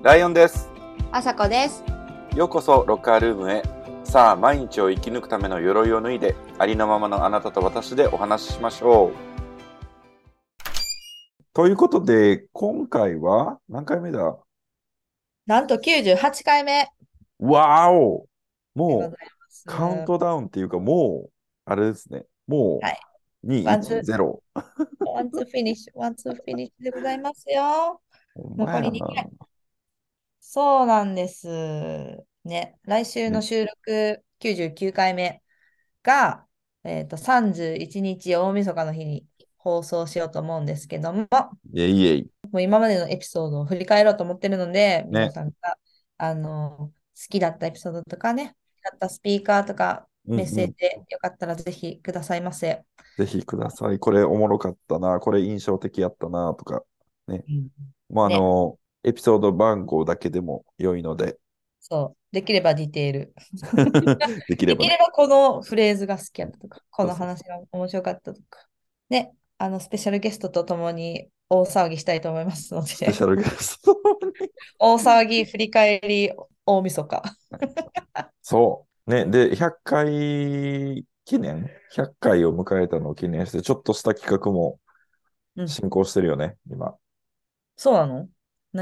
ライオンです。あさこです。ようこそロッカールームへ。さあ、毎日を生き抜くための鎧を脱いで、ありのままのあなたと私でお話ししましょう。ということで、今回は何回目だ？なんと98回目でわーおもう。カウントダウンっていうか、もう、あれですね。もう、はい2、ワンツー1、0。ワンツーフィニッシュ、ワンツーフィニッシュでございますよ。残り二回そうなんです。ね、来週の収録99回目が、えっと、31日大晦日の日に放送しようと思うんですけども、イェイイェイ。もう今までのエピソードを振り返ろうと思ってるので、ね皆さんが、あの、好きだったエピソードとかね、だったスピーカーとか、メッセージでよかったらぜひくださいませ。ぜひください。これおもろかったな。これ印象的やったな。とか。うんまあ、あねの、エピソード番号だけでも良いので、そう。できればディテール。できればね。できればこのフレーズが好きやったとか、この話が面白かったとか。ね、あの、スペシャルゲストと共に大騒ぎしたいと思いますので、スペシャルゲストに。大騒ぎ振り返り大晦日。そう。ね。で、100回記念 ?100 回を迎えたのを記念して、ちょっとした企画もうん進行してるよね、今。そうなの？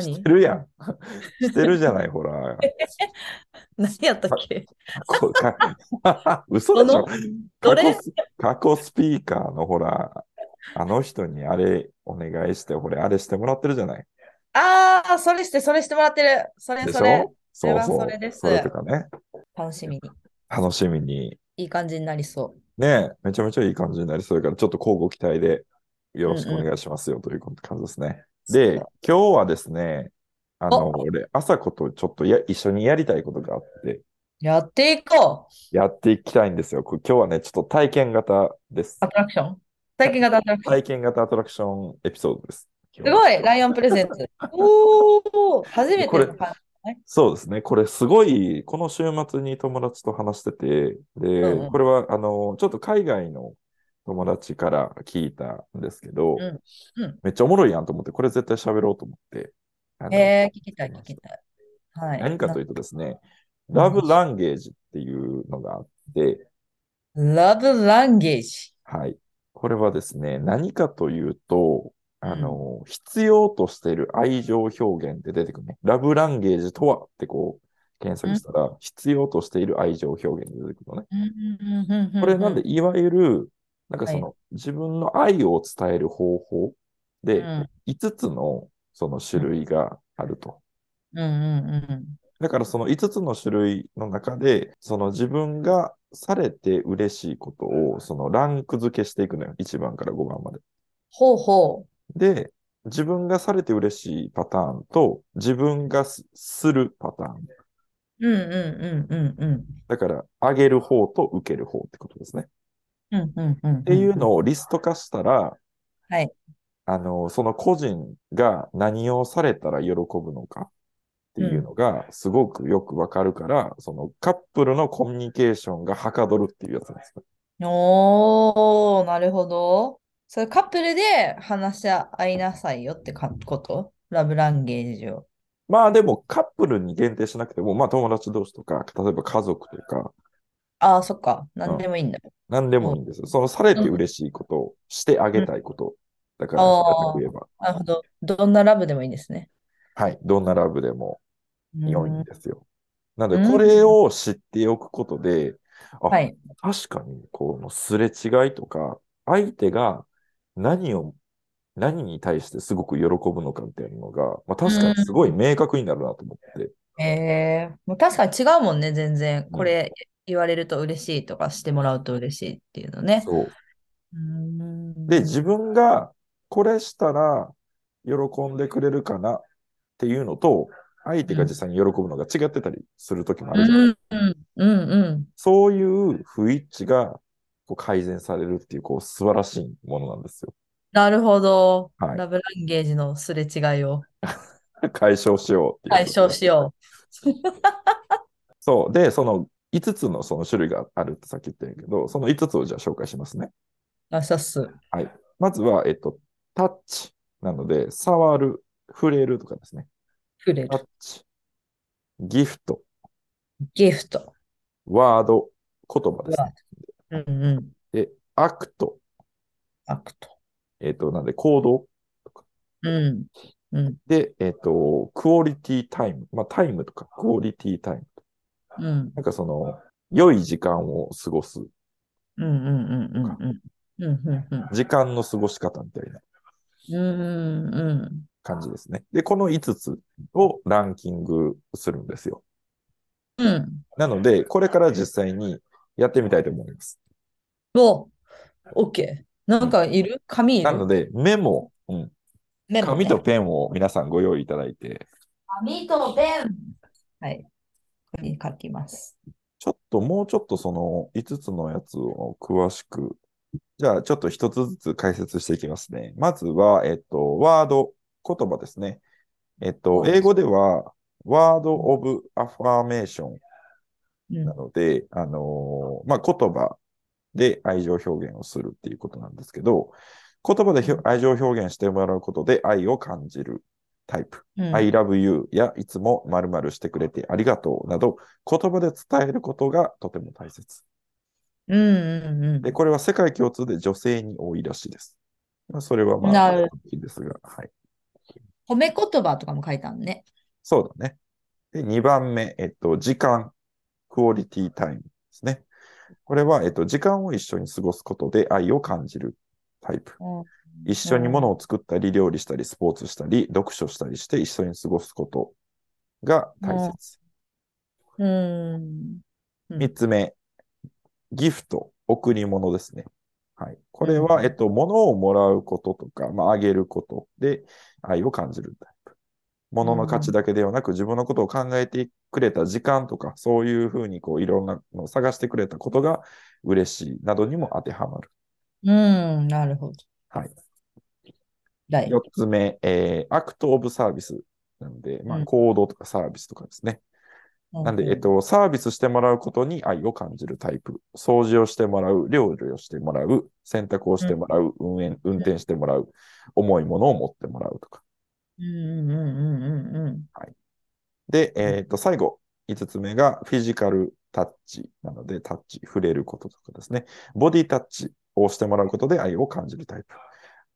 し何てるやん。してるじゃない、ほら。何やったっけ？嘘でしょどどれ？過去スピーカーのほら、あの人にあれお願いして、ほれ、あれしてもらってるじゃない？ああ、それして、それしてもらってる。それでしそれょ。そうそう。はそれですそれとかね。楽しみに。楽しみに。いい感じになりそう。ねめちゃめちゃいい感じになりそうだから、ちょっと交互期待でよろしくお願いしますよという感じですね。で、今日はですね、あの、お俺、朝子とちょっとや一緒にやりたいことがあって、やっていこう。やっていきたいんですよ。こ今日はね、ちょっと体験型ですア。トラクション？体験型アトラクション？体験型アトラクションエピソードです。すごい、ライオンプレゼンツ。おお、初めてこれそうですね。これすごい、この週末に友達と話してて、で、うんうんこれは、あの、ちょっと海外の友達から聞いたんですけど、うんうんめっちゃおもろいやんと思って、これ絶対喋ろうと思って。えー、聞きたい、聞きたい。はい。何かというとですね、うんラブランゲージっていうのがあって、ラブランゲージ？はい。これはですね、何かというと、あの、必要としている愛情表現って出てくるね。ラブランゲージとはってこう、検索したら、必要としている愛情表現が出てくるのね。これなんで、いわゆる、なんかその、自分の愛を伝える方法で、うん5つのその種類があると。うんうんうんだからその5つの種類の中で、その自分がされて嬉しいことを、そのランク付けしていくのよ。1番から5番まで。ほうほで、自分がされて嬉しいパターンと、自分がすするパターン。う。うんうんうんうんうん。だから、あげる方と受ける方ってことですね。うんうんうん。っっていうのをリスト化したら、はい。あの、その個人が何をされたら喜ぶのかっていうのがすごくよくわかるから、そのカップルのコミュニケーションがはかどるっていうやつなんですよ。おー、なるほど。それカップルで話し合いなさいよってかこと？ラブランゲージを。まあでもカップルに限定しなくても、まあ友達同士とか、例えば家族とか、ああ、そっか。なんでもいいんだ。何でもいいんですよ。そのされて嬉しいことをしてあげたいこと。だから、あー平たく言えば、なるほど。どんなラブでもいいんですね。はい、どんなラブでも良いんうんですよ。なので、うんこれを知っておくことで、あはい。確かに、このすれ違いとか、相手が何を、何に対してすごく喜ぶのかっていうのが、まあ、確かにすごい明確になるなと思って。ええもう確かに違うもんね、全然。うんこれ言われると嬉しいとかしてもらうと嬉しいっていうのね。そう。で、自分がこれしたら喜んでくれるかなっていうのと、相手が実際に喜ぶのが違ってたりする時もあるじゃない、うんうんうんうん。そういう不一致がこう改善されるっていう、こう素晴らしいものなんですよ。なるほど。はいラブランゲージのすれ違いを 解消しよう。解消しよそう。で、その5つのその種類があるってさっき言ったんやけど、その5つをじゃあ紹介しますね。う。あ、さっす。まずは、えっと、タッチなので、触る、触れるとかですね。くれる。タッチ、ギフト、ギフト。ワード、言葉ですね。うんうん。で、 act、act。えっ、と、なんで行動うん。うん。で、えっ、と、 quality time。まあ、タイムとか、 quality time。うん。なんかその、良い時間を過ごす、うんうんうんうんうん。うんうんうん。時間の過ごし方みたいなうんうん感じですね。で、この5つをランキングするんですよ。うん。うん。なので、これから実際にやってみたいと思います。お、オッケー。なんかいる？紙いる？なので、メモ、うん、メモね紙とペンを皆さんご用意いただいて、紙とペン。はい。に書きます。ちょっともうちょっとその5つのやつを詳しく、じゃあちょっと一つずつ解説していきますね。まずは、えっと、ワード、言葉ですね。えっと、はい英語では、ワードオブアファーメーションうんなので、あのーまあ、言葉で愛情表現をするっていうことなんですけど、言葉で愛情表現してもらうことで愛を感じるタイプ。うん I love you やいつも〇〇してくれてありがとうなど、言葉で伝えることがとても大切。うんうんうんで、これは世界共通で女性に多いらしいです。まあ、それはまあ、なるいいですが、はい。褒め言葉とかも書いたんね。そうだね。で、2番目、えっと、時間、クオリティタイムですね。これは、えっと、時間を一緒に過ごすことで愛を感じるタイプ。一緒に物を作ったり、料理したり、スポーツしたり、読書したりして一緒に過ごすことが大切。三つ目、ギフト、贈り物ですね。はい。これは、うんえっと、物をもらうこととか、まあ、あげることで愛を感じるタイプ。物の価値だけではなく、自分のことを考えてくれた時間とか、そういうふうに、こう、いろんなのを探してくれたことが嬉しいなどにも当てはまる。うん、なるほど。はい。はい。四つ目、えー、アクトオブサービス。なので、まあ、うん行動とかサービスとかですね。なんで、えっと、サービスしてもらうことに愛を感じるタイプ。掃除をしてもらう、料理をしてもらう、洗濯をしてもらう、運営運転してもらう、重いものを持ってもらうとか。うんうんうんうんうんで、えっと、最後、五つ目がフィジカルタッチなので、タッチ、触れることとかですね。ボディタッチをしてもらうことで愛を感じるタイプ。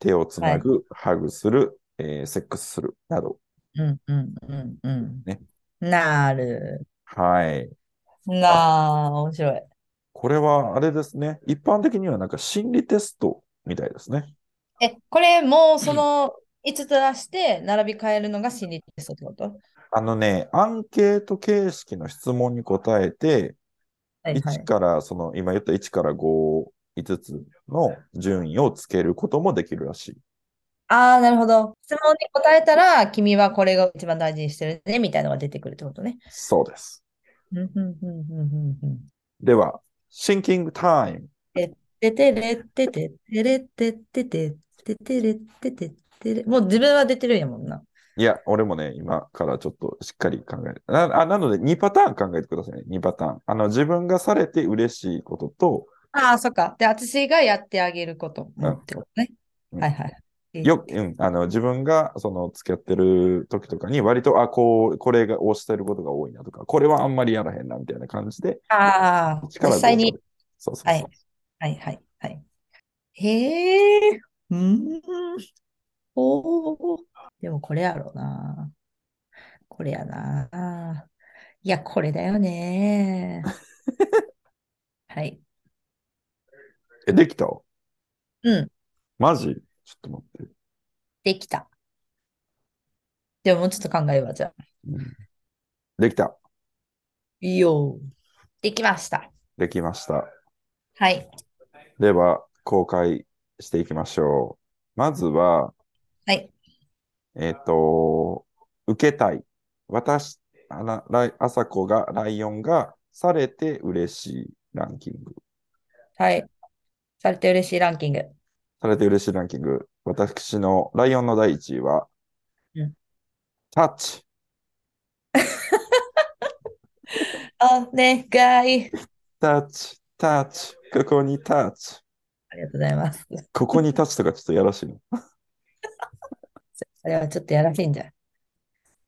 手をつなぐ、ハグする、えーセックスするなど。うんうんうんうんねなる。はい。なあ、面白い。これは、あれですね。一般的にはなんか心理テストみたいですね。え、これもうその5つ出して並び替えるのが心理テストってこと？あのね、アンケート形式の質問に答えて、はいは1い。から、その、今言った1から5、5つの順位をつけることもできるらしい。ああ、なるほど。質問に答えたら、君はこれが一番大事にしてるね、みたいなのが出てくるってことね。そうです。うんうんうんうんうんうんでは、シンキングタイム。ててれってててれってっててててれってててれ。もう自分は出てるんやもんな。いや、俺もね、今からちょっとしっかり考える。なあなので、2パターン考えてくださいね。2パターン。あの、自分がされて嬉しいことと、ああ、そっか。で、私がやってあげることもってことね。うんはいはい。よ、うん、あの、自分が、その、付き合ってる時とかに、割と、あ、こう、これが、をしてることが多いなとか、これはあんまりやらへんな、みたいな感じで、ああ、力実際に。そうそうそう。はいはいはいはい。へえ、うーん。おー。でもこれやろうな。これやな。いや、これだよね。はい。え、できた？うん、マジ？ちょっと待って。できた。でももうちょっと考えようわ、じゃあ。うんできた。いいよ。できました。できました。はい。では、公開していきましょう。まずは、はい。えっ、と、受けたい。私、あな、ライ、朝子が、ライオンがされて嬉しいランキング。はい。されて嬉しいランキング。されて嬉しいランキング。私のライオンの第1位は、うんタッチ。お願い。タッチ、タッチ。ここにタッチ。ありがとうございます。ここにタッチとかちょっとやらしいの。それはちょっとやらしいんじゃ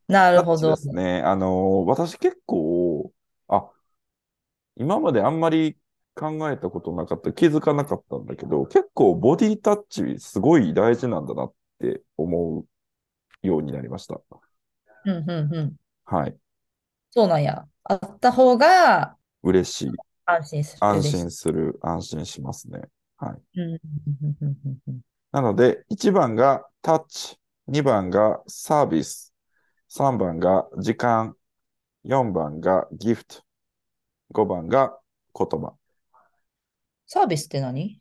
なるほど。すね。あの、私結構、あ、今まであんまり考えたことなかった、気づかなかったんだけど、結構ボディタッチすごい大事なんだなって思うようになりました。うんうんうん。はい。そうなんや。あった方が嬉しい。安心する。安心する。安心しますね。はい。んなので、1番がタッチ、2番がサービス、3番が時間、4番がギフト、5番が言葉、サービスって何？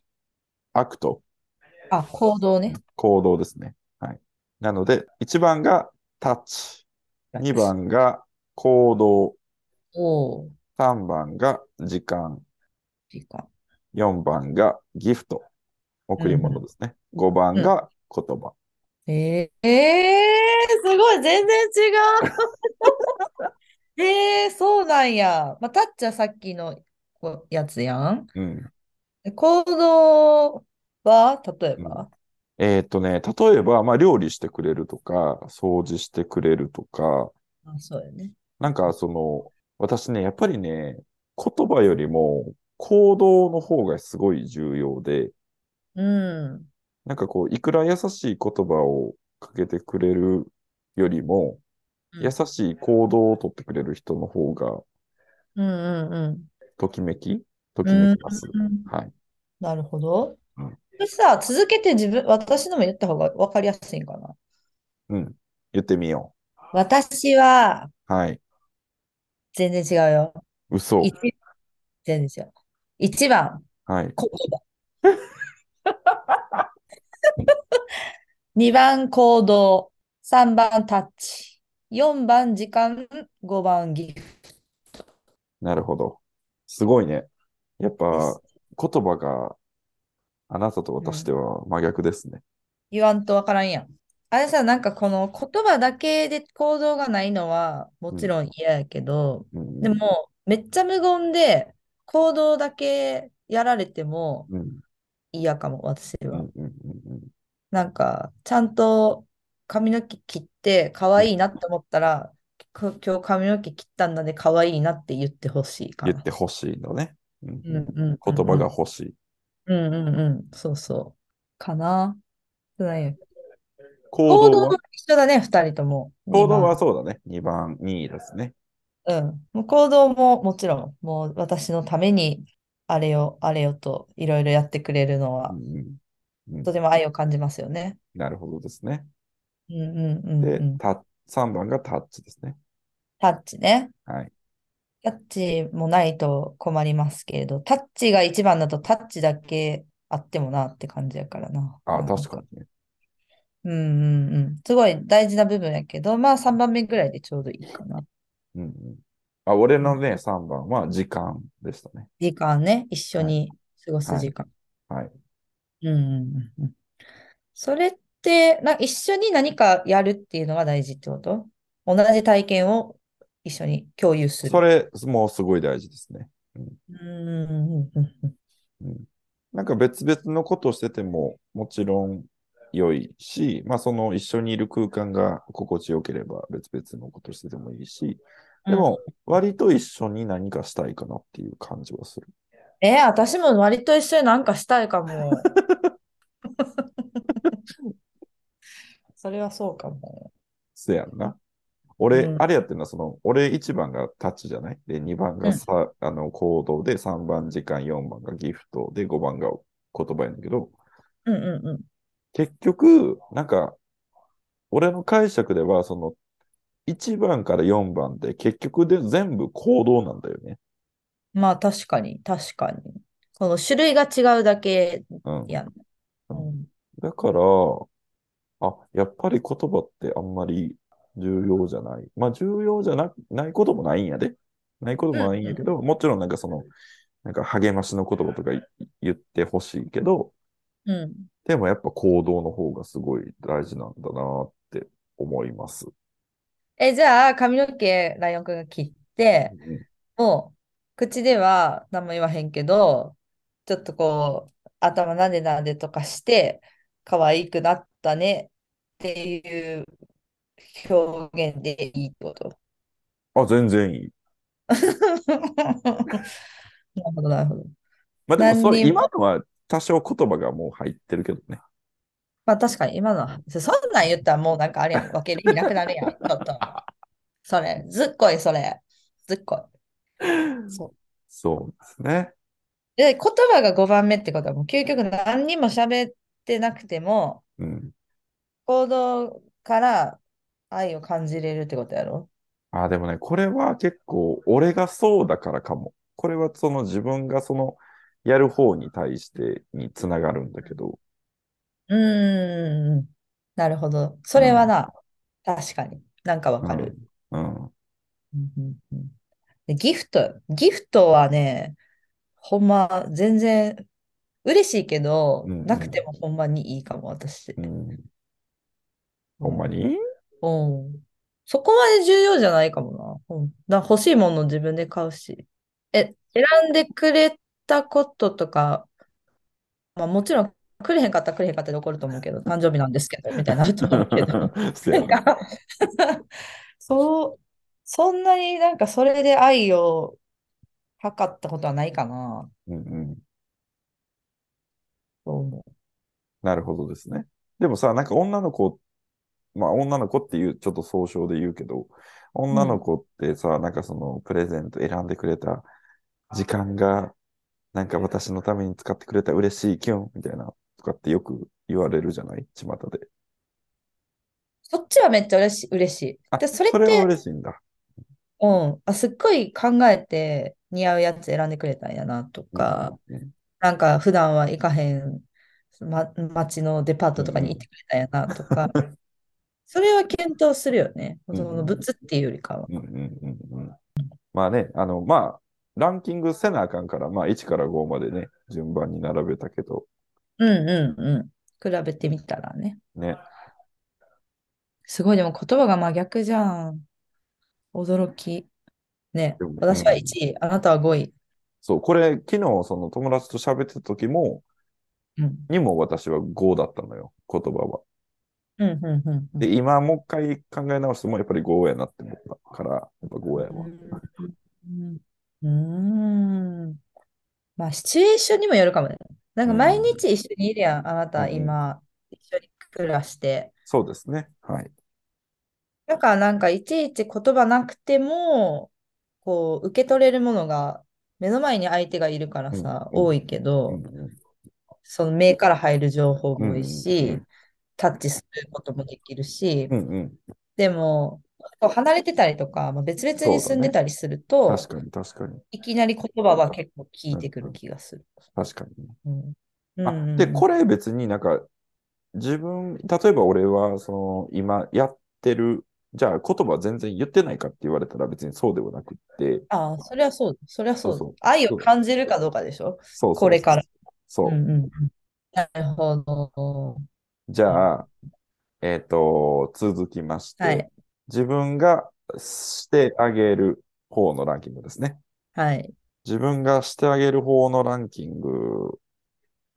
act、あ、行動ね。行動ですね。はい。なので、1番がタッチ、2番が行動、おー、3番が時間、時間。4番がギフト、贈り物ですね。5番が言葉。えー、えー、すごい、全然違う。えー、そうなんや。まあ、タッチはさっきのこやつやん。うん。で行動は、例えば、えーっとね、例えば、まあ、料理してくれるとか、掃除してくれるとか、あ、そうよね。なんかその、私ね、やっぱりね、言葉よりも行動の方がすごい重要で、うん。なんかこう、いくら優しい言葉をかけてくれるよりも、うん優しい行動をとってくれる人の方が、うんうんうん。ときめきときめきます。うんはい。なるほど。うんでさ、続けて自分、私のも言った方が分かりやすいんかな？うん。言ってみよ私は、う。はい。全然違うよ。嘘。一全然違う。1番、はい。言葉。2番、行動。3番、タッチ。4番、時間。5番、ギフなるほど。すごいね。やっトぱ。言葉があなたと私では真逆ですね。言わんと分からんやん。あれさ、なんかこの言葉だけで行動がないのはもちろん嫌やけど、うんでもめっちゃ無言で行動だけやられてもうん嫌かも、私は。うんうんうんなんか、ちゃんと髪の毛切って可愛いなって思ったら、こ今日髪の毛切ったんだね、可愛いなって言ってほしいかな。言ってほしいのね。言葉が欲しい。うんうんうん、そうそう。かな。行動は？行動は一緒だね、二人とも。行動は二そうだね。2番、2位ですね。番うん。もう行動ももちろん、もう私のために、あれよ、あれよといろいろやってくれるのはう、んうんうんとても愛を感じますよね。なるほどですね。うんうんうんでうん。、タ3番がタッチですね。タッチね。はい。タッチもないと困りますけれど、タッチが一番だとタッチだけあってもなって感じやからな。あ、確かにね。うんうんうん。すごい大事な部分やけど、まあ3番目ぐらいでちょうどいいかな。うんうん。あ、俺のね、3番は時間でしたね。時間ね、一緒に過ごす時間。はい。うんうんうんうん。それって、な、一緒に何かやるっていうのが大事ってこと？同じ体験を一緒に共有する。それもすごい大事ですね。うんうんうんうんうん。なんか別々のことをしててももちろん良いし、まあその一緒にいる空間が心地よければ別々のことしててもいいし、でも割と一緒に何かしたいかなっていう感じはする。えー私も割と一緒になんかしたいかも。それはそうかも。せやんな。俺、うんあれやってんな、その、俺1番がタッチじゃない？で、2番がさ、あの行動で、3番時間、4番がギフトで、5番が言葉やねんだけど、うんうんうん。結局、なんか、俺の解釈では、その、1番から4番で結局で全部行動なんだよね。まあ確かに、確かに。この種類が違うだけうん。やん。ううんだから、あ、やっぱり言葉ってあんまり重要じゃない。まあ重要じゃな、ないこともないんやで。ないこともないんやけど、もちろんなんかその、なんか励ましの言葉とかい言ってほしいけど、うん。でもやっぱ行動の方がすごい大事なんだなって思います。え、じゃあ、髪の毛、ライオンくんが切って、もう、口では何も言わへんけど、ちょっとこう、頭なでなでとかして、可愛くなったねっていう表現でいいってこと？あ、全然いい。なるほど、なるほど。まあでもそれ、何にも今のは多少言葉がもう入ってるけどね。まあ確かに今のは、そそんなん言ったらもうなんかあれやん、分ける意味なくなるやん。ちょっと。それ、ずっこい、それ。ずっこい。そう。そうですね。で、言葉が5番目ってことはもう究極何にも喋ってなくても、うん。行動から愛を感じれるってことやろ？あ、でもね、これは結構、俺がそうだからかも。これはその自分がその、やる方に対してにつながるんだけど、うーん。なるほど。それはな、確かに。なんかわかる。うん。うんうんうんでギフト。ギフトはね、ほんま、全然、嬉しいけど、うんうんなくてもほんまにいいかも、私。うん。ほんまに？うん。そこまで重要じゃないかもな。うん。だ欲しいもの自分で買うし。え、選んでくれたこととか、まあもちろん、くれへんかったらくれへんかったで怒ると思うけど、誕生日なんですけど、みたいになると思うけど。そうやななんか そう、そんなになんかそれで愛を測ったことはないかな。うんうん。そう思なるほどですね。でもさ、なんか女の子、まあ女の子っていう、ちょっと総称で言うけど、女の子ってさ、なんかそのプレゼント選んでくれた時間が、なんか私のために使ってくれた嬉しいキュンみたいな、とかってよく言われるじゃない？巷で。う。そっちはめっちゃ嬉しい、嬉しい。あ、で、それっそれはて、嬉しいんだ。うん、あ、すっごい考えて似合うやつ選んでくれたんやなとか、うんうんなんか普段は行かへん、ま、街のデパートとかに行ってくれたんやなとか、それは検討するよね。うんその物っていうよりかは。うんうんうんうんまあね、あの、まあ、ランキングせなあかんから、まあ1から5までね、順番に並べたけど、うんうんうん。比べてみたらね。ね。すごい、でも言葉が真逆じゃん。驚き。ね私はうん1位、あなたは5位。そう、これ、昨日、その友達と喋ってた時も、うん。にも私は5だったのよ、言葉は。うん、うん、うんうん。で、今もう一回考え直しても、やっぱり5やなって思ったから、やっぱ5やわ。うん。うーん。まあ、シチュエーションにもよるかもね。なん。か毎日一緒にいるやん、あなた、今、一緒に暮らして。そうですね。はい。だからなん。かいちいち言葉なくても、こう、受け取れるものが目の前に相手がいるからさ、多いけど、その目から入る情報もいいうん。し、うんタッチすることもできるし、うんうん。でも、離れてたりとか、まあ、別々に住んでたりすると、確かに、確かに。いきなり言葉は結構聞いてくる気がする。確かに。うんうんあ、うんで、これ別になんか、自分、例えば俺は、その、今やってる、じゃあ言葉全然言ってないかって言われたら別にそうではなくって、ああ、それはそう、それはそう。そうそう愛を感じるかどうかでしょ？そうそうこれから。そう。うんうんうんなるほど。じゃあ、えっと、続きまして、はい。自分がしてあげる方のランキングですね。はい。自分がしてあげる方のランキング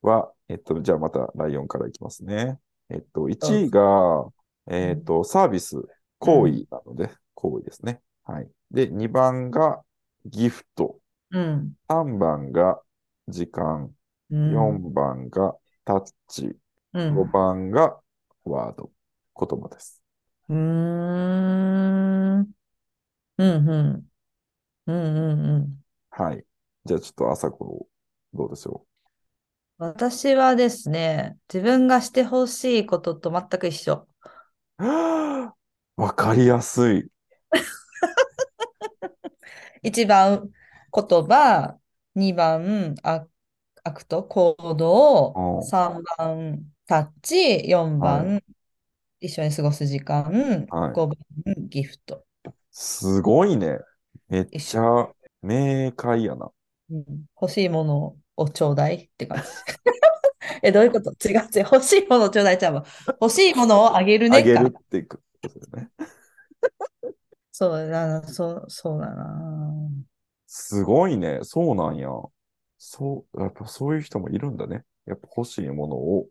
は、えっと、じゃあまたライオンからいきますね。えっと、1位が、えっと、サービス、行為なので、行為ですね。はい。で、2番がギフト、うん。3番が時間、うん。4番がタッチ、うん5番がワード、言葉です。うーん。うんうん。うんうんうん。はい。じゃあちょっと朝子、どうでしょ私はですね、自分がしてほしいことと全く一緒。う。わかりやすい。1番言葉、2番アアクト、行動うん、3番タッチ、4は番一緒に過ごす時間、はい5番ギフト。すごいね。めっちゃ明快やな。うん欲しいものをちょうだいって感じ。え、どういうこと？違う違う。欲しいものをちょうだいちゃうわ。欲しいものをあげるねあげかるっていくことだね。そうだな、そう、そうだな。すごいね。そうなんや。そう、やっぱそういう人もいるんだね。やっぱ欲しいものをうん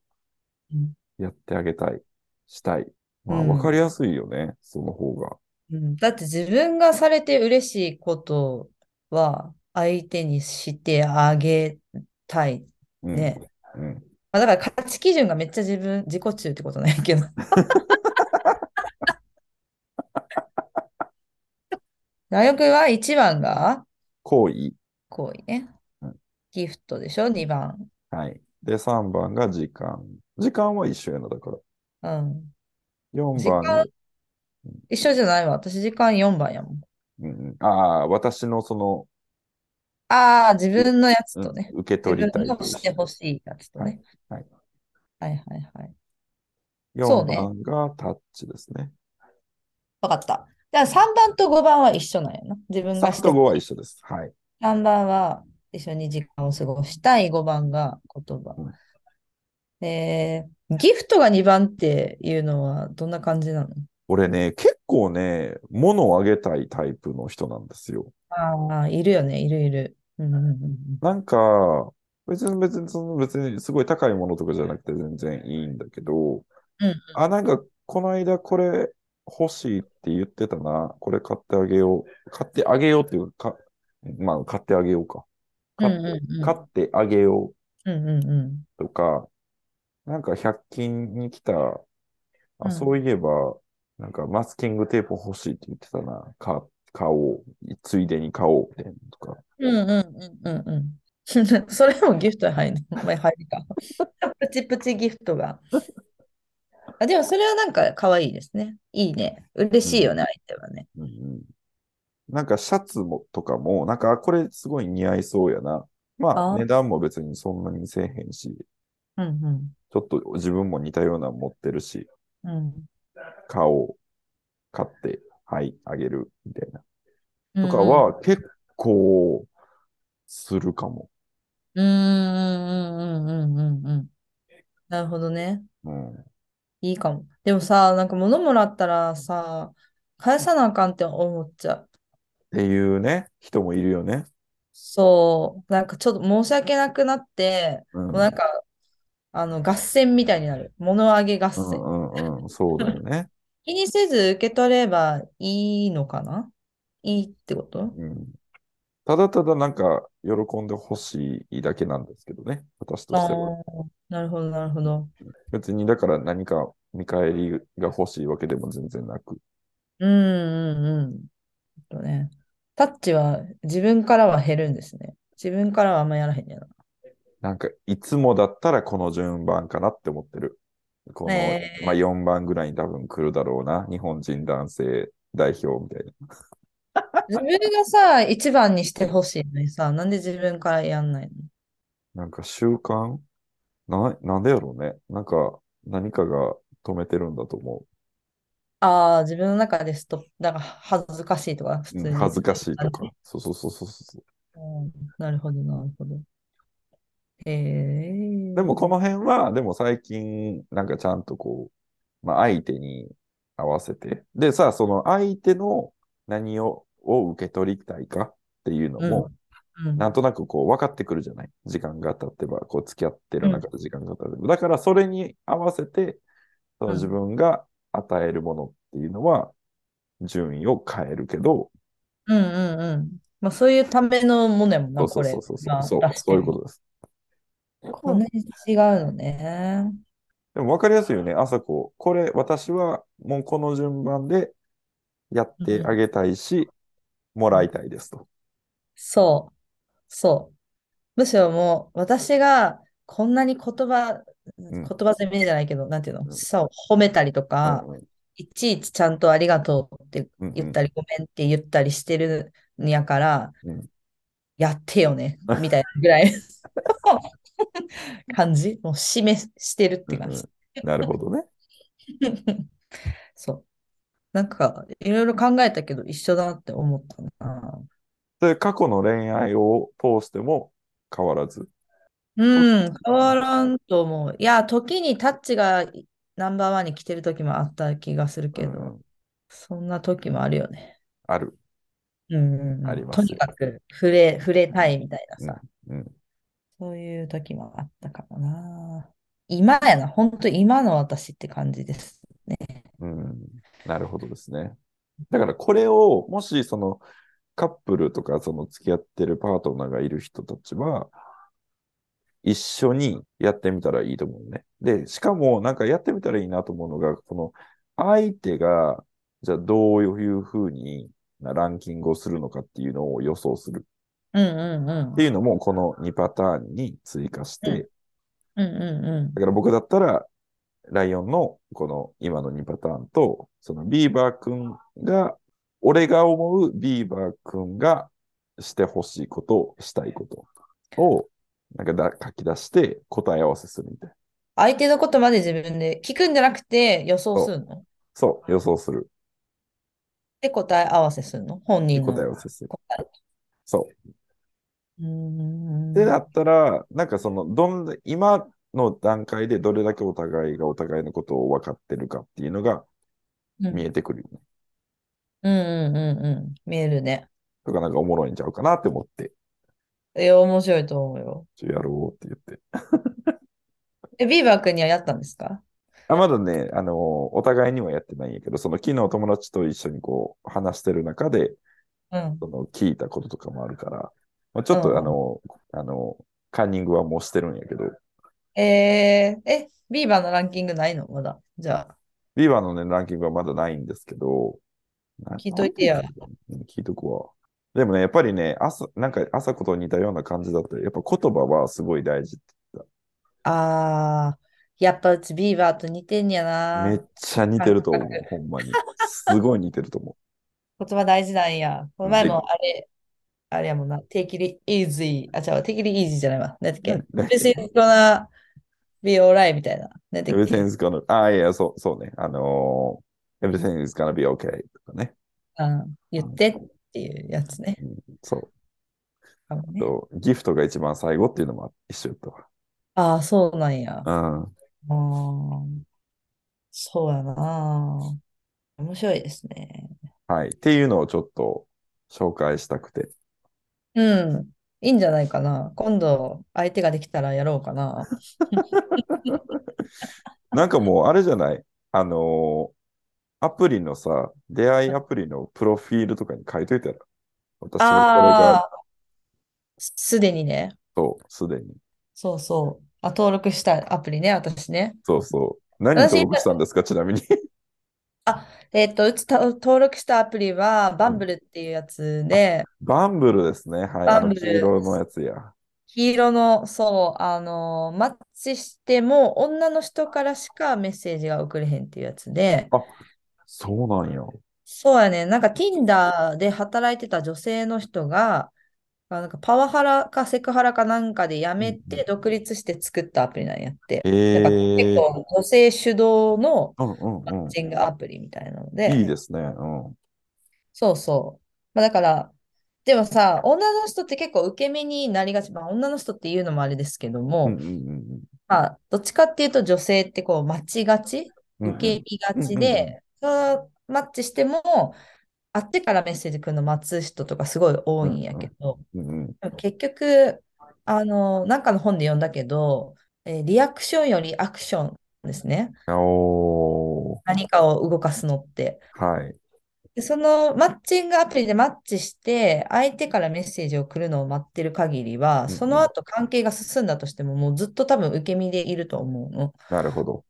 やってあげたい、したい。まあ、うんわかりやすいよね、その方が。うんだって自分がされて嬉しいことは相手にしてあげたい。うん。ね。うん。まあ、だから価値基準がめっちゃ自分、自己中ってことないけど。大学は1番が？行為。行為ねうん。ギフトでしょ ?2 番。はい。で、3番が時間。時間は一緒やな、だから。うん。4時番一緒じゃないわ。私時間4番やもん。うんうん、ああ、私のその、ああ、自分のやつうんとね。受け自取りたい分のしてほい。しいやつとね。はい。はいはいはい。そ4うね番がタッチですね。わかった。じゃあ3番と5番は一緒なんやな。自分が3してと5は一緒です。はい。3番は一緒に時間を過ごしたい。5番が言葉。えー、ギフトが2番っていうのはどんな感じなの？俺ね、結構ね、物をあげたいタイプの人なんですよ。ああ、いるよね。いるいる。うんうんうんなんか、別に別にその別にすごい高いものとかじゃなくて全然いいんだけど、うんあ、なんかこの間これ欲しいって言ってたな、これ買ってあげよう。買ってあげようっていうか、まあ買ってあげようか。買って、うんうんうん買ってあげよううんうんうん。とか、なんか100均に来た、うあ、んそういえば、なんかマスキングテープ欲しいって言ってたな。買、買おう。ついでに買おう。みたいなとか。うんうんうんうんうん。それもギフトに入るの？お前入るか。プチプチギフトが。あ、でもそれはなんか可愛いですね。いいね。嬉しいよね、相手はね。うんうんなんかシャツもとかも、なんかあこれすごい似合いそうやな。まああ値段も別にそんなにせえへんし、うんうん。ちょっと自分も似たようなの持ってるし、うん。買おう。買って、はい、あげる。みたいな。うんとかは結構するかも。うんうんうんうんうんうんうん。なるほどね。うん。いいかも。でもさ、なんか物もらったらさ、返さなあかんって思っちゃう。っていうね、人もいるよね。そう。なんかちょっと申し訳なくなって、うん。もうなんか、あの、合戦みたいになる。物あげ合う戦。んうんうん、そうだよね。気にせず受け取ればいいのかな？いいってこと？うん。ただただなんか喜んでほしいだけなんですけどね、私とあしては。あ、なるほど、なるほど。別にだから何か見返りが欲しいわけでも全然なく。うんうんうん。とね。タッチは自分からは減るんですね。自分からはあんまやらへんやな。なんかいつもだったらこの順番かなって思ってる。この、えーまあ4番ぐらいに多分来るだろうな。日本人男性代表みたいな。自分がさ、一番にしてほしいのにさ、なんで自分からやんないの？なんか習慣？な、なんでやろうね。なんか何かが止めてるんだと思ああ、自分の中でストップ、だから恥ずかしいとか、普う。通に。うん恥ずかしいとか。そうそうそうそうそう。うんなるほど、なるほど。へえ。でもこの辺は、でも最近、なんかちゃんとこう、まあ相手に合わせて。でさ、その相手の何を、を受け取りたいかっていうのも、うん、なんとなくこう分かってくるじゃない？時間が経ってば、こう付き合ってる中で時間が経ってば。だからそれに合わせて、その自分が与えるものっていうのは、順位を変えるけど、うんうんうん。まあ、そういうためのものやもんな、これ。そうそうそうそうまあそう、そういうことです。こんなに違うのね。でも分かりやすいよね。朝子、これ私はもうこの順番でやってあげたいし、もらいたいですと。そう。そう。むしろもう、私がこんなに言葉、言ん葉攻めじゃないけど、なんていうの、うんそう、褒めたりとか、うんいちいちちゃんとありがとうってうん言ったり、ごめんって言ったりしてるんやから、うんやってよね、みたいなぐらい感じ？もう示してるって感じ。なるほどね。そう。なんか、いろいろ考えたけど、一緒だなって思ったな。で、過去の恋愛を通しても変わらず？うん、変わらんと思う。いや、時にタッチがナンバーワンに来てる時もあった気がするけど、うんそんな時もあるよね。ある。うんうんうんありますとにかく触れ、触れたいみたいなさ、うん。そういう時もあったかもな。今やな、本当今の私って感じですね。うん。なるほどですね。だからこれを、もしそのカップルとかその付き合ってるパートナーがいる人たちは、一緒にやってみたらいいと思うね。で、しかもなんかやってみたらいいなと思うのが、この相手が、じゃあどういうふうにランキングをするのかっていうのを予想するうんうんうん。っていうのもこの2パターンに追加して、うん。うんうんだから僕だったら、ライオンのこの今の2パターンと、そのビーバー君が、俺が思うビーバー君がしてほしいこと、したいことを、なんかだ書き出して答え合わせするみたいな。相手のことまで自分で聞くんじゃなくて予想するの？そう、予想する。で答え合わせするの？本人の答え合わせする。そう。で、だったら、なんかその、どんな、今の段階でどれだけお互いがお互いのことを分かってるかっていうのがうん見えてくるよね。うんうんうんうん。見えるね。とかなんかおもろいんちゃうかなって思って、え、面白いと思うよ。ちょやろうって言って。え、ビーバー君にはやったんですか？あ、まだね、あの、お互いにはやってないんやけど、その昨日友達と一緒にこう話してる中で、うん。その聞いたこととかもあるから、まあ、ちょっとうんあの、あの、カンニングはもうしてるんやけど、えー、え、ビーバーのランキングないの？まだ。じゃあ、ビーバーのね、ランキングはまだないんですけど、な聞いといてや。聞いとくわ。でもね、やっぱりね、朝、なんか朝子と似たような感じだった。やっぱ言葉はすごい大事ってあー、やっぱうちビーバーと似てんやな。めっちゃ似てると思うほんまに。すごい似てると思 言葉大事なんや。この前もあれ、あれやもんな。take it easy. あ、違う、take it easy じゃないわ。何だっけ？何 ?Everything's gonna be alright みたいな。何だう。っけ？Everything's gonna, あ、いや、そう、そうね。あのー Everything's gonna be okay とかね。うん言ってっていうやつね。うんそう。ねとギフトが一番最後っていうのも一緒やったわ。ああ、そうなんや。あうん。ーそうやな。面白いですね。はい。っていうのをちょっと紹介したくて。うん。いいんじゃないかな。今度、相手ができたらやろうかな。なんかもうあれじゃない？あのーアプリのさ、出会いアプリのプロフィールとかに書いといたら。私はこれが、ああ、すでにね。そう、すでに。そうそう。あ、登録したアプリね、私ね。そうそう。何私登録したんですかちなみに。えっと、うちた登録したアプリは、バンブルっていうやつで、バンブルですね。はい。あのバンブル黄色のやつや。黄色の、そう、あの、マッチしても、女の人からしかメッセージが送れへんっていうやつで、そうなんや。そうやね、なんか Tinder で働いてた女性の人が、あなんかパワハラかセクハラかなんかで辞めうんて独立して作ったアプリなんやって。えだから結え構女性主導のうんうんうんマッ。チングアプリみたいなので、いいですね。うん。そうそう。まあ、だから、でもさ、女の人って結構受け身になりがち。まあ、女の人っていうのもあれですけども、うんうんうんまあ、どっちかっていうと女性ってこう、待ちがち？うん。受け身がちうんうんうんで、マッチしても、あっちからメッセージ来るの待つ人とかすごい多いんやけど、結局、あの、なんかの本で読んだけど、えーリアクションよりアクションですね。何かを動かすのって。はい。でそのマッチングアプリでマッチして、相手からメッセージを来るのを待ってる限りは、うんその後関係が進んだとしても、もうずっと多分受け身でいると思うの。なるほど。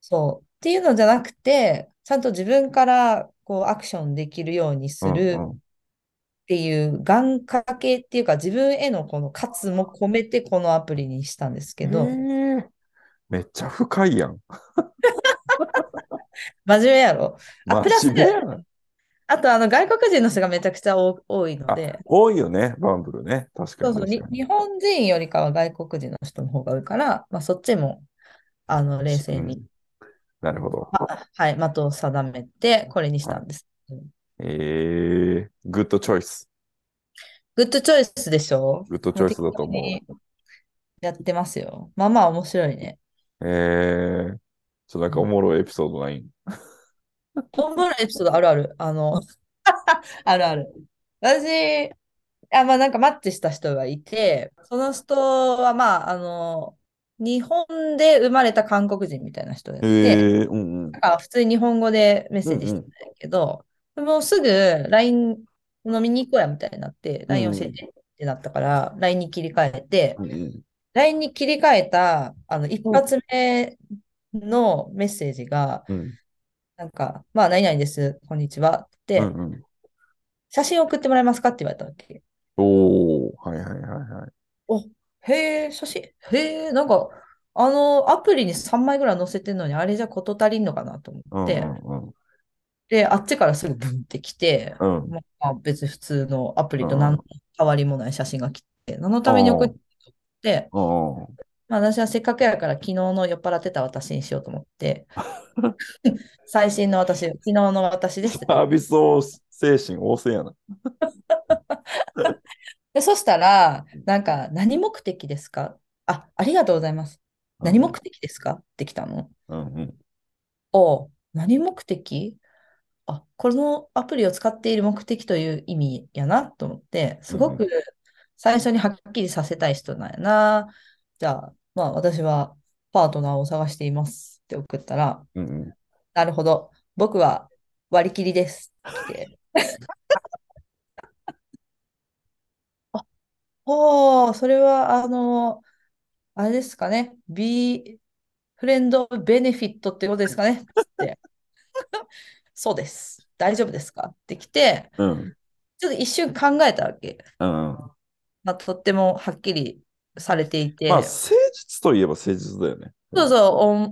そう。っていうのじゃなくて、ちゃんと自分からこうアクションできるようにするっていう願掛けっていうか、自分へのこの喝も込めてこのアプリにしたんですけど、えーめっちゃ深いやん。真面目やろ？あ、プラス真面目やんあとあの外国人の人がめちゃくちゃ多多いのあで、多いよね、バンブルね。確かそうそう。日本人よりかは外国人の人の方が多いから、まあ、そっちもあの冷静に、うんなるほど。あはい、的を定めて、これにしたんです。えー、 good choice。 good choice でしょ？ good choice だと思う。やってますよ。まあまあ面白いね。えー、ちょっとなんかおもろいエピソードない？んトンボのエピソードあるある。あの、あるある。私、あ、まあなんかマッチした人がいて、その人はまあ、あの、日本で生まれた韓国人みたいな人やって、へえ、うんうん。普通に日本語でメッセージしてたんやけど、もうすぐ LINE 飲みに行こうやみたいになって、LINE 教えてってなったから、LINE に切り替えて、うんうん。LINE に切り替えたあの一発目のメッセージが、うんなんか、まあ、何々です、こんにちはって、うんうん。写真送ってもらえますか？って言われたわけ。おー、はいはいはいはい。お、へえ、写真、へえ、なんか、あの、アプリに3枚ぐらい載せてんのに、あれじゃ事足りんのかなとうん思って、うんで、あっちからすぐブンってきて、うん。うん。まあ、別に普通のアプリとうん何の変わりもない写真が来て、何のために送って、うんうん。まあ、私はせっかくやから昨日の酔っ払ってた私にしようと思って、最新の私、昨日の私ですサービスを精神旺盛やな。で、そしたら、なんか、何目的ですか？あ、ありがとうございます。何目的ですか？って来たの。うんうん。お何目的？あ、このアプリを使っている目的という意味やなと思って、すごく最初にはっきりさせたい人なんやな。じゃあ、まあ私はパートナーを探していますって送ったら、うんうん。なるほど、僕は割り切りですって来て。あ、おー、それはあの、あれですかね、B、フレンドベネフィットってことですかね。つって。そうです。大丈夫ですか？って来て、うん。ちょっと一瞬考えたわけ。まあ、とってもはっきりされていて、まあ、誠実といえば誠実だよね。そうそう、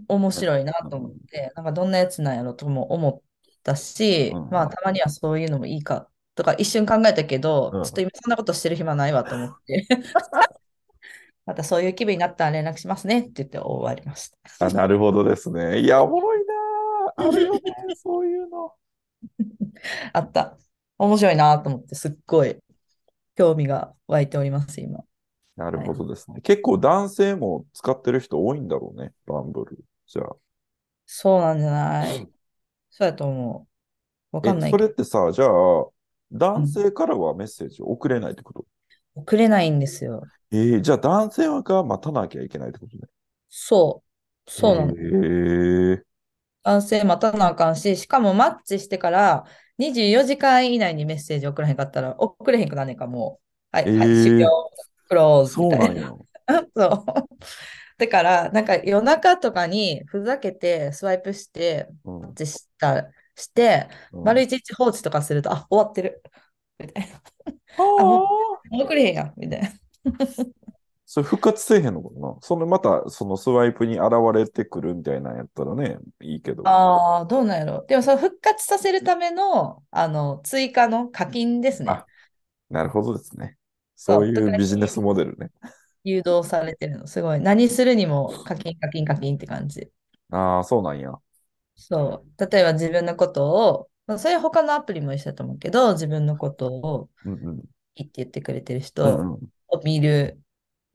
お、面白いなと思って、なんかどんなやつなんやろとも思ったし、うん。まあ、たまにはそういうのもいいかとか一瞬考えたけど、うんちょっと今そんなことしてる暇ないわと思って、またそういう気分になったら連絡しますねって言って終わりました。あ、なるほどですね。いや、おもろいなー。あるよね、そういうの。あった。面白いなと思って、すっごい興味が湧いております、今。なるほどですね。結構男性も使ってる人多いんだろうね、バンブル。じゃあ。そうなんじゃない？そうやと思う。わかんえ、ないそれってさ、じゃあ、男性からはメッセージを送れないってこと、送れないんですよ。えー、じゃあ男性が待たなきゃいけないってことね。そう。そうなの。へえ男性待たなあかんし、しかもマッチしてから24時間以内にメッセージ送らへんかったら、送れへんくなんねんか、もう。はい、はい、えー終了、クローズみたいな。なんや。そう。だから、なんか夜中とかにふざけてスワイプして、うんマッチした、して、うん丸一日放置とかすると、あ、終わってる。みたいな。あもーう送れへんやん、みたいな。それ復活せえへんのかな？そのまたそのスワイプに現れてくるみたいなんやったらね、いいけど。ああ、どうなんやろ。でも、その復活させるための、あの、追加の課金ですね。あなるほどですね。そういうビジネスモデルね。誘導されてるの。すごい。何するにも課金、課金、課金って感じ。ああ、そうなんや。そう。例えば自分のことを、まあ、それは他のアプリも一緒だと思うけど、自分のことをうんうん。いいって言ってくれてるうん人うん、を見る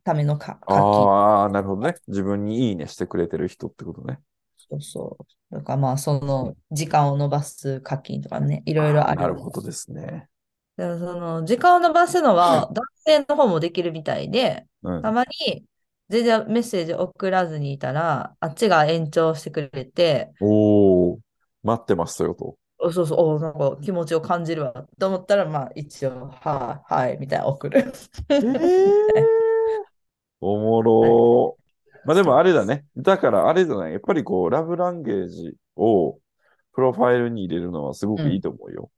ためのか課金。ああ、なるほどね。自分にいいねしてくれてる人ってことね。そうそう。だからまあ、その時間を延ばす課金とかね、いろいろある。なるほどですね。だからその時間を延ばすのは男性の方もできるみたいで、うん。たまに全然メッセージ送らずにいたら、あっちが延長してくれて、おお、待ってますよと。おそうそう、おなんか気持ちを感じるわと思ったら、まあ一応、はい、はい、みたいな送る。ええおもろー。まあでもあれだね。だからあれじゃない。やっぱりこう、ラブランゲージをプロファイルに入れるのはすごくいいと思うよ。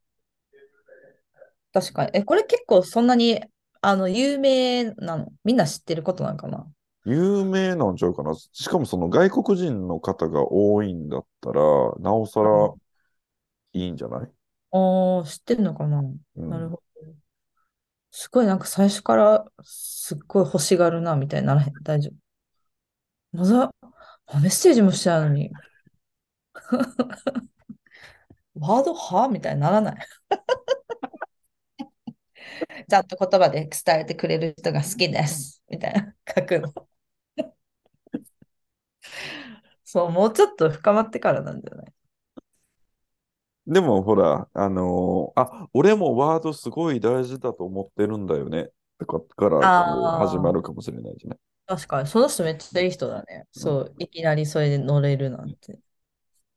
確かに。え、これ結構そんなに、あの、有名なの？みんな知ってることなんかな？有名なんちゃうかな。しかもその外国人の方が多いんだったら、なおさらいいんじゃない？ああ、知ってるのかな？うんなるほど。すごいなんか最初からすっごい欲しがるな、みたいにならへん？大丈夫。まだ、あメッセージもしてないのに。ワードはみたいにならない？ちゃんと言葉で伝えてくれる人が好きです。みたいな書くの。そう、もうちょっと深まってからなんじゃない？でもほら、あのーあ、俺もワードすごい大事だと思ってるんだよね。とかから始まるかもしれないじゃない。確かに、その人めっちゃいい人だね。そう、いきなりそれで乗れるなんて。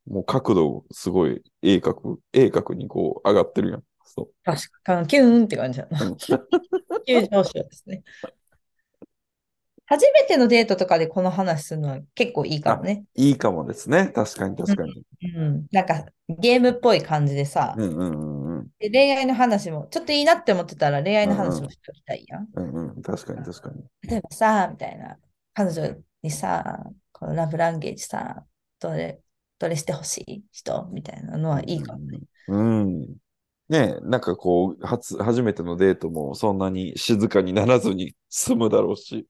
もう角度すごい鋭角、鋭角にこう上がってるやん。そ確かに、キューンって感じだな。う。急上昇ですね。初めてのデートとかでこの話するのは結構いいかもね。いいかもですね。確かに確かに。うん。なんかゲームっぽい感じでさ、うんうんうんうん。で恋愛の話も、ちょっといいなって思ってたら恋愛の話もしておきたいやん。うんうん。確かに確かに。例えばさ、みたいな、彼女にさ、このラブランゲージさ、どれ、どれしてほしい人みたいなのはいいかもね。うん。ねえ、なんかこう、初、初めてのデートもそんなに静かにならずに済むだろうし。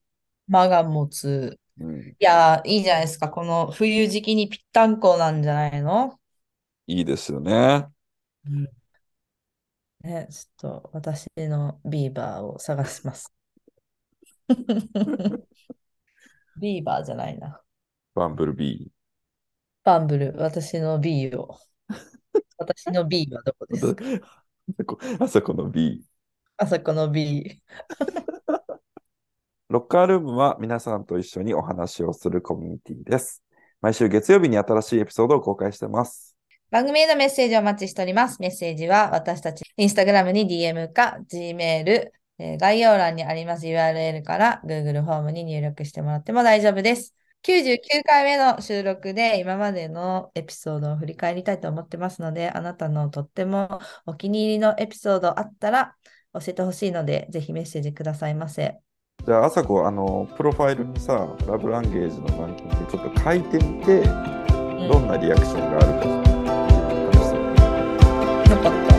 間が持つ。うん。いやー、いいじゃないですか。この冬時期にぴったんこなんじゃないの？いいですよね。うん。ね、ちょっと私のビーバーを探します。ビーバーじゃないな。バンブルビバンブル、私の B を。私の B はどこですか？ー。あそこあそこの B。あそこの B。ロッカールームは皆さんと一緒にお話をするコミュニティです。毎週月曜日に新しいエピソードを公開してます。番組へのメッセージをお待ちしております。メッセージは私たち、インスタグラムに DM か Gmail、えー概要欄にあります URL から Google フォームに入力してもらっても大丈夫です。99回目の収録で今までのエピソードを振り返りたいと思ってますので、あなたのとってもお気に入りのエピソードあったら教えてほしいので、ぜひメッセージくださいませ。じゃあ、あさこ、あの、プロファイルにさ、ラブランゲージのランキングちょっと書いてみて、どんなリアクションがあるか、試してみてよかった。